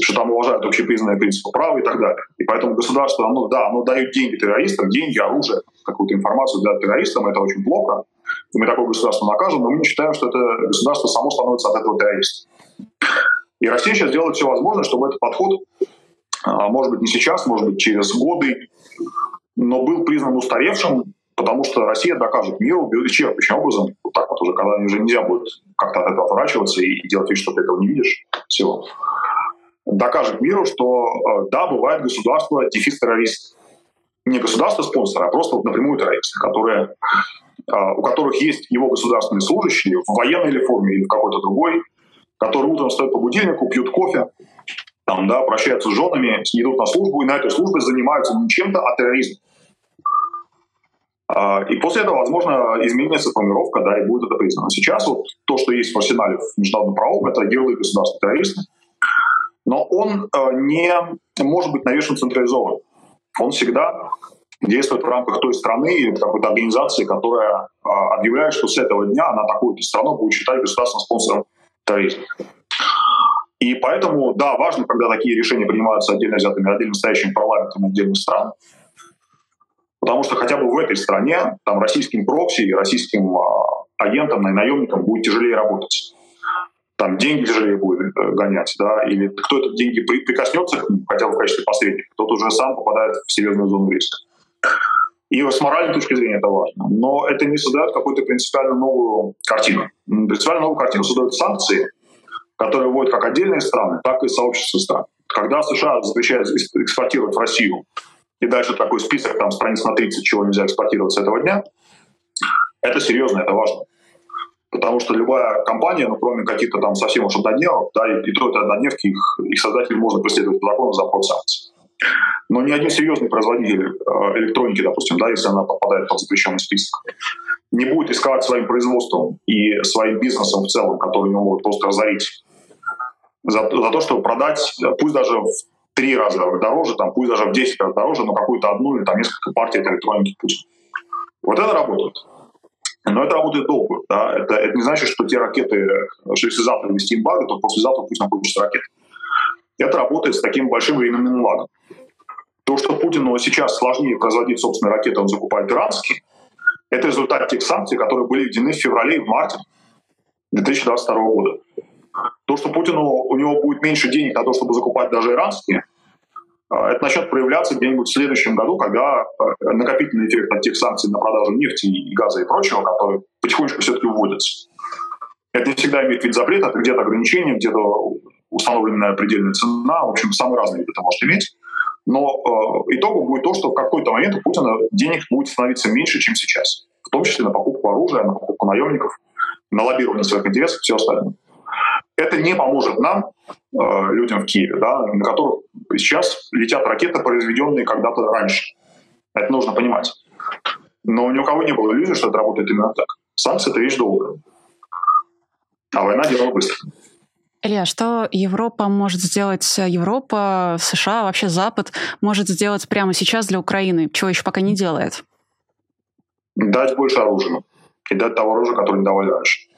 [SPEAKER 3] что там уважают общепризнанные принципы права и так далее. И поэтому государство, оно, да, оно дает деньги террористам, деньги, оружие, какую-то информацию для террористам, это очень плохо. и мы такое государство накажем, но мы не считаем, что это государство само становится от этого террористом. И Россия сейчас делает все возможное, чтобы этот подход, а, может быть, не сейчас, может быть, через годы, но был признан устаревшим, потому что Россия докажет миру исчерпывающим образом, вот так вот уже, когда уже нельзя будет как-то от этого отворачиваться и делать вид, что ты этого не видишь, всего, докажет миру, что э, да, бывает государство дефис террорист. Не государство-спонсор, а просто вот напрямую террористы, которые, э, у которых есть его государственные служащие в военной или форме, или в какой-то другой, которые утром стоят по будильнику, пьют кофе, там, да, прощаются с женами, идут на службу, и на этой службе занимаются не чем-то, а терроризмом. А, и после этого, возможно, изменится формировка, да, и будет это признано. Сейчас вот то, что есть в арсенале международном правом, это ярлык государства террориста, но он э, не может быть навешен централизован. Он всегда действует в рамках той страны или какой-то организации, которая э, объявляет, что с этого дня она такую-то страну будет считать государственным спонсором терроризма. И поэтому, да, важно, когда такие решения принимаются отдельно взятыми, отдельно стоящими парламентами отдельных стран, потому что хотя бы в этой стране там российским прокси и российским э, агентам, наемникам будет тяжелее работать там деньги тяжелее будет э, гонять, да, или кто эти деньги прикоснется хотя бы в качестве посредника, тот уже сам попадает в серьезную зону риска. И с моральной точки зрения это важно. Но это не создает какую-то принципиально новую картину. Принципиально новую картину создают санкции, которые вводят как отдельные страны, так и сообщество стран. Когда США запрещают экспортировать в Россию, и дальше такой список, там страниц на 30, чего нельзя экспортировать с этого дня, это серьезно, это важно. Потому что любая компания, ну, кроме каких-то там совсем уж однодневок, да, и, и то это однодневки, их, их создатели можно преследовать по закону за санкций. Но ни один серьезный производитель э, электроники, допустим, да, если она попадает под запрещенный список, не будет искать своим производством и своим бизнесом в целом, который не могут просто разорить, за, за то, чтобы продать, пусть даже в три раза дороже, там, пусть даже в 10 раз дороже, но какую-то одну или там несколько партий этой электроники Путин. Вот это работает. Но это работает долго. Да? Это, это не значит, что те ракеты, что если завтра ввести эмбарго, то послезавтра пусть находятся ракеты. Это работает с таким большим временным лагом. То, что Путину сейчас сложнее производить собственные ракеты, он закупает иранские, это результат тех санкций, которые были введены в феврале и в марте 2022 года. То, что Путину у него будет меньше денег на то, чтобы закупать даже иранские, а, это начнет проявляться где-нибудь в следующем году, когда э, накопительный эффект от тех санкций на продажу нефти и газа и прочего, которые потихонечку все-таки вводятся. Это не всегда имеет вид запрета, это где-то ограничения, где-то установленная предельная цена, в общем, самый разный вид это может иметь. Но э, итогом будет то, что в какой-то момент у Путина денег будет становиться меньше, чем сейчас. В том числе на покупку оружия, на покупку наемников, на лоббирование своих интересов и все остальное. Это не поможет нам, э, людям в Киеве, да, на которых сейчас летят ракеты, произведенные когда-то раньше. Это нужно понимать. Но ни у кого не было иллюзии, что это работает именно так. Санкции — это вещь долгая. А война — дело быстро.
[SPEAKER 2] Илья, что Европа может сделать, Европа, США, вообще Запад может сделать прямо сейчас для Украины, чего еще пока не делает?
[SPEAKER 3] Дать больше оружия. И дать того оружия, которое не давали раньше.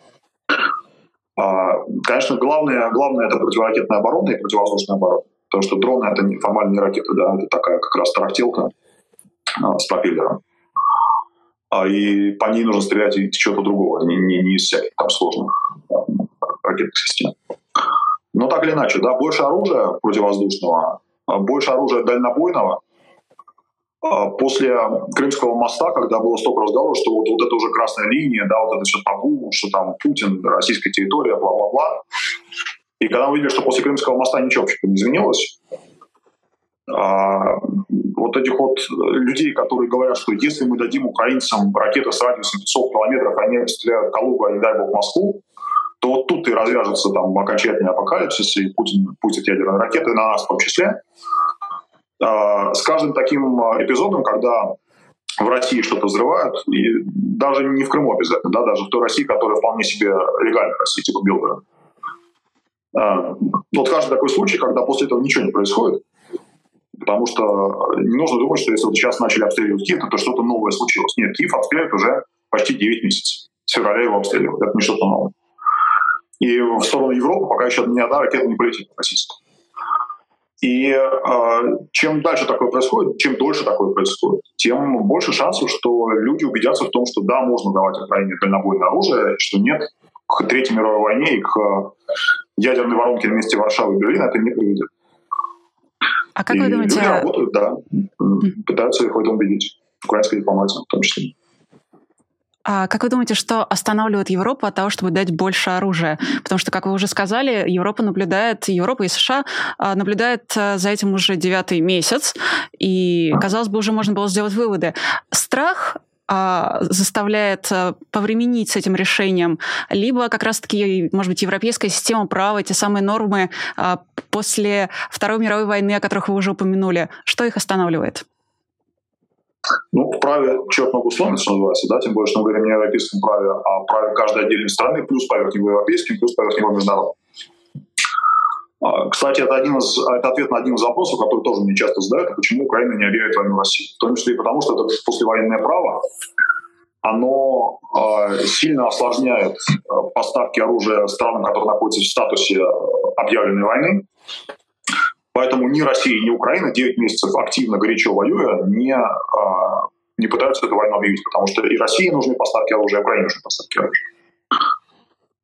[SPEAKER 3] А, конечно, главное, главное это противоракетная оборона и противовоздушная оборона. Потому что дроны это не формально не ракеты, да, это такая как раз тарахтелка а, с пропеллером. А, и по ней нужно стрелять из чего-то другого, не, не, не из всяких там сложных ракетных систем. Но так или иначе, да, больше оружия противовоздушного, а, больше оружия дальнобойного – а, после Крымского моста, когда было столько разговоров, что вот, вот это уже красная линия, да, вот это все табу, что там Путин, российская территория, бла-бла-бла. И когда мы видели, что после Крымского моста ничего вообще не изменилось, а, вот этих вот людей, которые говорят, что если мы дадим украинцам ракеты с радиусом 500 километров, они стреляют Калугу, а не дай бог Москву, то вот тут и развяжется там окончательный апокалипсис, и Путин пустит ядерные ракеты на нас в том числе. А, с каждым таким а, эпизодом, когда в России что-то взрывают, и даже не в Крыму обязательно, да, даже в той России, которая вполне себе легальная Россия, типа Белгорода. А, вот каждый такой случай, когда после этого ничего не происходит, потому что не нужно думать, что если вот сейчас начали обстреливать Киев, то что-то новое случилось. Нет, Киев обстреливает уже почти 9 месяцев. С февраля его обстреливают. Это не что-то новое. И в сторону Европы пока еще ни одна ракета не полетит российская. И э, чем дальше такое происходит, чем дольше такое происходит, тем больше шансов, что люди убедятся в том, что да, можно давать Украине дальнобойное оружие, что нет, к Третьей мировой войне и к ядерной воронке на месте Варшавы и Берлина это не приведет.
[SPEAKER 2] А как и вы думаете... Люди
[SPEAKER 3] работают, да, пытаются их в этом убедить. Украинская дипломатия в том числе.
[SPEAKER 2] А как вы думаете, что останавливает Европу от того, чтобы дать больше оружия? Потому что, как вы уже сказали, Европа наблюдает, Европа и США а, наблюдают а, за этим уже девятый месяц, и, казалось бы, уже можно было сделать выводы. Страх а, заставляет повременить с этим решением, либо как раз-таки, может быть, европейская система права, те самые нормы после Второй мировой войны, о которых вы уже упомянули, что их останавливает?
[SPEAKER 3] Ну, в праве черт ногу сломит, что называется, да, тем более, что мы говорим не о европейском праве, а о праве каждой отдельной страны, плюс поверх него европейским, плюс поверх него международным. А, кстати, это, один из, это ответ на один из вопросов, который тоже мне часто задают, почему Украина не объявит войну России. В том числе и потому, что это послевоенное право, оно э, сильно осложняет э, поставки оружия странам, которые находятся в статусе объявленной войны. Поэтому ни Россия, ни Украина 9 месяцев активно, горячо воюя, не, а, не пытаются эту войну объявить, потому что и России нужны поставки оружия, и Украине нужны поставки оружия.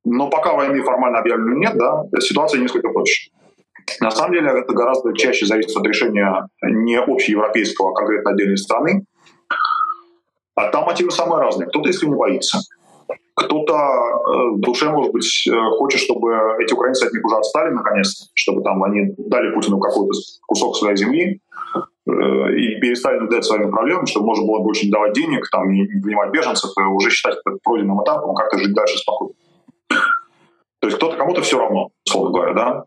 [SPEAKER 3] Но пока войны формально объявлены нет, да, ситуация несколько проще. На самом деле это гораздо чаще зависит от решения не общеевропейского, а конкретно отдельной страны. А там мотивы самые разные. Кто-то искренне боится, кто-то э, в душе, может быть, э, хочет, чтобы эти украинцы от них уже отстали наконец, чтобы там они дали Путину какой-то кусок своей земли э, и перестали наблюдать своими проблемами, чтобы можно было больше не давать денег, там, не, принимать беженцев, и уже считать это пройденным этапом, как-то жить дальше спокойно. То есть кто-то кому-то все равно, условно говоря, да.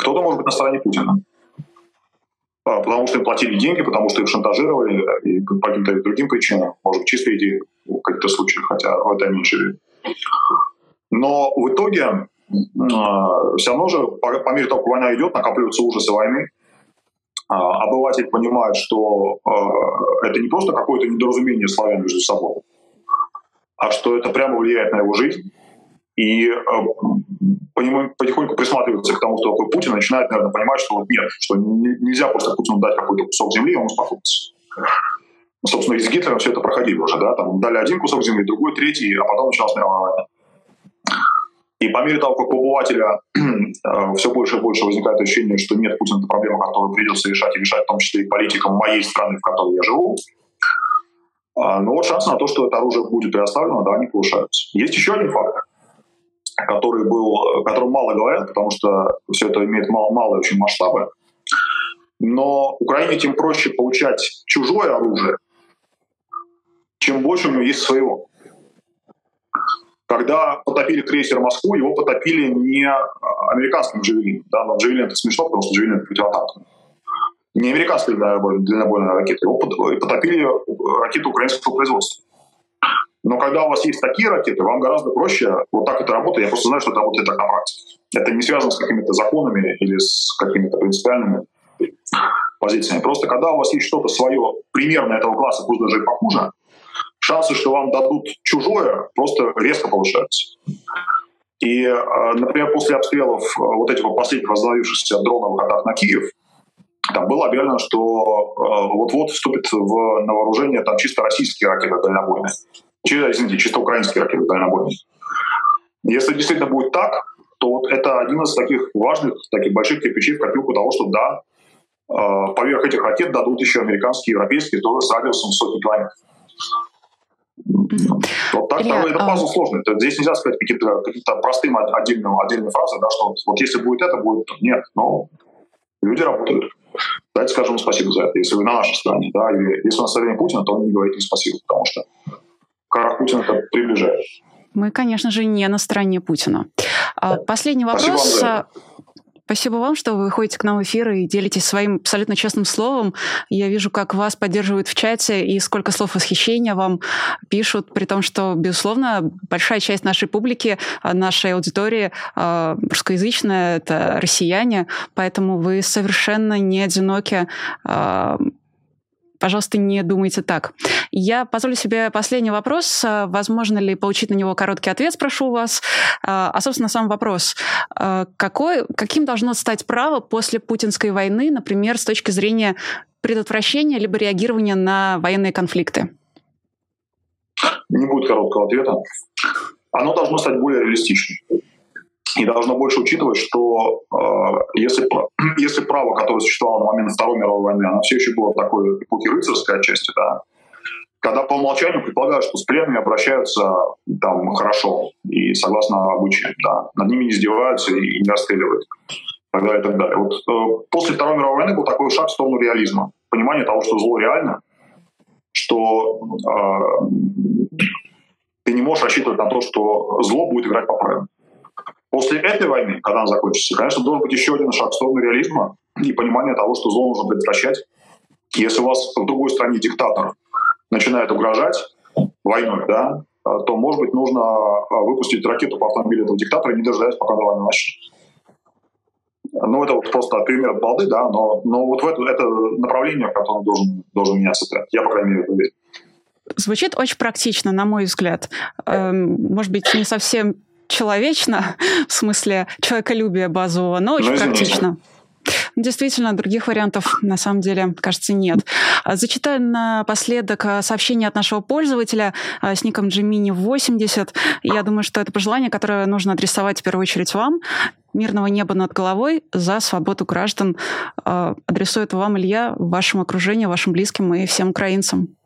[SPEAKER 3] Кто-то может быть на стороне Путина. А, потому что им платили деньги, потому что их шантажировали и по каким-то другим причинам, может чисто идеи в каких-то случаях, хотя в это меньше Но в итоге э, все равно же, по, по мере того, как война идет, накапливаются ужасы войны. Э, обыватель понимает, что э, это не просто какое-то недоразумение славян между собой, а что это прямо влияет на его жизнь. И э, потихоньку присматривается к тому, что такой Путин, начинает, наверное, понимать, что вот нет, что нельзя просто Путину дать какой-то кусок земли, и он успокоится. Собственно, и с Гитлером все это проходило уже, да, там дали один кусок земли, другой, третий, а потом началась мировая война. И по мере того, как у обывателя э, все больше и больше возникает ощущение, что нет, Путин — это проблема, которую придется решать и решать, в том числе и политикам моей страны, в которой я живу, э, но вот шансы на то, что это оружие будет предоставлено, да, они повышаются. Есть еще один фактор который был, которым мало говорят, потому что все это имеет мало, малые очень масштабы. Но Украине тем проще получать чужое оружие, чем больше у него есть своего. Когда потопили крейсер Москву, его потопили не американским Джавелином. Да, но Джавелин это смешно, потому что Джавелин это противотанковый. Не американской дальнобойной ракеты, его потопили ракеты украинского производства. Но когда у вас есть такие ракеты, вам гораздо проще, вот так это работает, я просто знаю, что это работает так на практике. Это не связано с какими-то законами или с какими-то принципиальными позициями. Просто когда у вас есть что-то свое примерно этого класса, пусть даже и похуже, шансы, что вам дадут чужое, просто резко повышаются. И, э, например, после обстрелов э, вот этих последних возобновившихся дроновых атак на Киев, там было объявлено, что э, вот-вот вступит в, на вооружение там чисто российские ракеты дальнобойные извините, чисто украинские ракеты дальнобойные. Если действительно будет так, то вот это один из таких важных, таких больших кирпичей в копилку того, что да, поверх этих ракет дадут еще американские, европейские, тоже с радиусом сотни километров. Вот так Илья, это пазл а... сложный. Здесь нельзя сказать какие-то какие простым отдельные, отдельные фразы, да, что вот, вот если будет это, будет нет. Но люди работают. Давайте скажем спасибо за это. Если вы на нашей стороне, да, или если на стороне Путина, то не говорите спасибо, потому что как Путин это приближает.
[SPEAKER 2] Мы, конечно же, не на стороне Путина. А, последний вопрос. Спасибо вам, что вы ходите к нам в эфир и делитесь своим абсолютно честным словом. Я вижу, как вас поддерживают в чате и сколько слов восхищения вам пишут, при том, что, безусловно, большая часть нашей публики, а, нашей аудитории э, русскоязычная, это россияне, поэтому вы совершенно не одиноки. Пожалуйста, не думайте так. Я позволю себе последний вопрос. Возможно ли получить на него короткий ответ, спрошу вас. А, собственно, сам вопрос. Какой, каким должно стать право после путинской войны, например, с точки зрения предотвращения либо реагирования на военные конфликты?
[SPEAKER 3] Не будет короткого ответа. Оно должно стать более реалистичным. И должно больше учитывать, что э, если, если право, которое существовало на момент Второй мировой войны, оно все еще было такой эпохи рыцарской отчасти, да, когда по умолчанию предполагают, что с пленными обращаются там хорошо и согласно обычаям, да, над ними не издеваются и не расстреливают, и так далее, и так далее. Вот э, после Второй мировой войны был такой шаг в сторону реализма, понимание того, что зло реально, что э, ты не можешь рассчитывать на то, что зло будет играть по правилам. После этой войны, когда она закончится, конечно, должен быть еще один шаг в сторону реализма и понимания того, что зло нужно предотвращать. Если у вас в другой стране диктатор начинает угрожать войной, да, то, может быть, нужно а, выпустить ракету по автомобилю этого диктатора, не дожидаясь, пока война начнется. Ну, это вот просто пример от балды, да, но, но вот в это, это направление, в котором должен, должен меняться тренд. Я, по крайней мере, уверен.
[SPEAKER 2] Звучит очень практично, на мой взгляд. Эм, может быть, не совсем человечно, в смысле человеколюбия базового, но очень практично. Действительно, других вариантов на самом деле, кажется, нет. А, зачитаю напоследок а, сообщение от нашего пользователя а, с ником Gemini80. Я думаю, что это пожелание, которое нужно адресовать в первую очередь вам. Мирного неба над головой за свободу граждан. Адресует вам, Илья, вашему окружению, вашим близким и всем украинцам.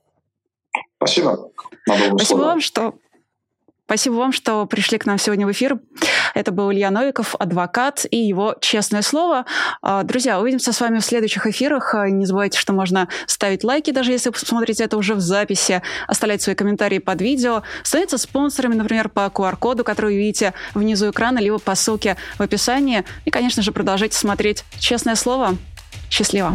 [SPEAKER 3] Спасибо.
[SPEAKER 2] Спасибо вам, что Спасибо вам, что пришли к нам сегодня в эфир. Это был Илья Новиков, адвокат, и его «Честное слово». А, друзья, увидимся с вами в следующих эфирах. А, не забывайте, что можно ставить лайки, даже если вы смотрите это уже в записи, оставлять свои комментарии под видео, становиться спонсорами, например, по QR-коду, который видите внизу экрана, либо по ссылке в описании. И, конечно же, продолжайте смотреть «Честное слово». Счастливо!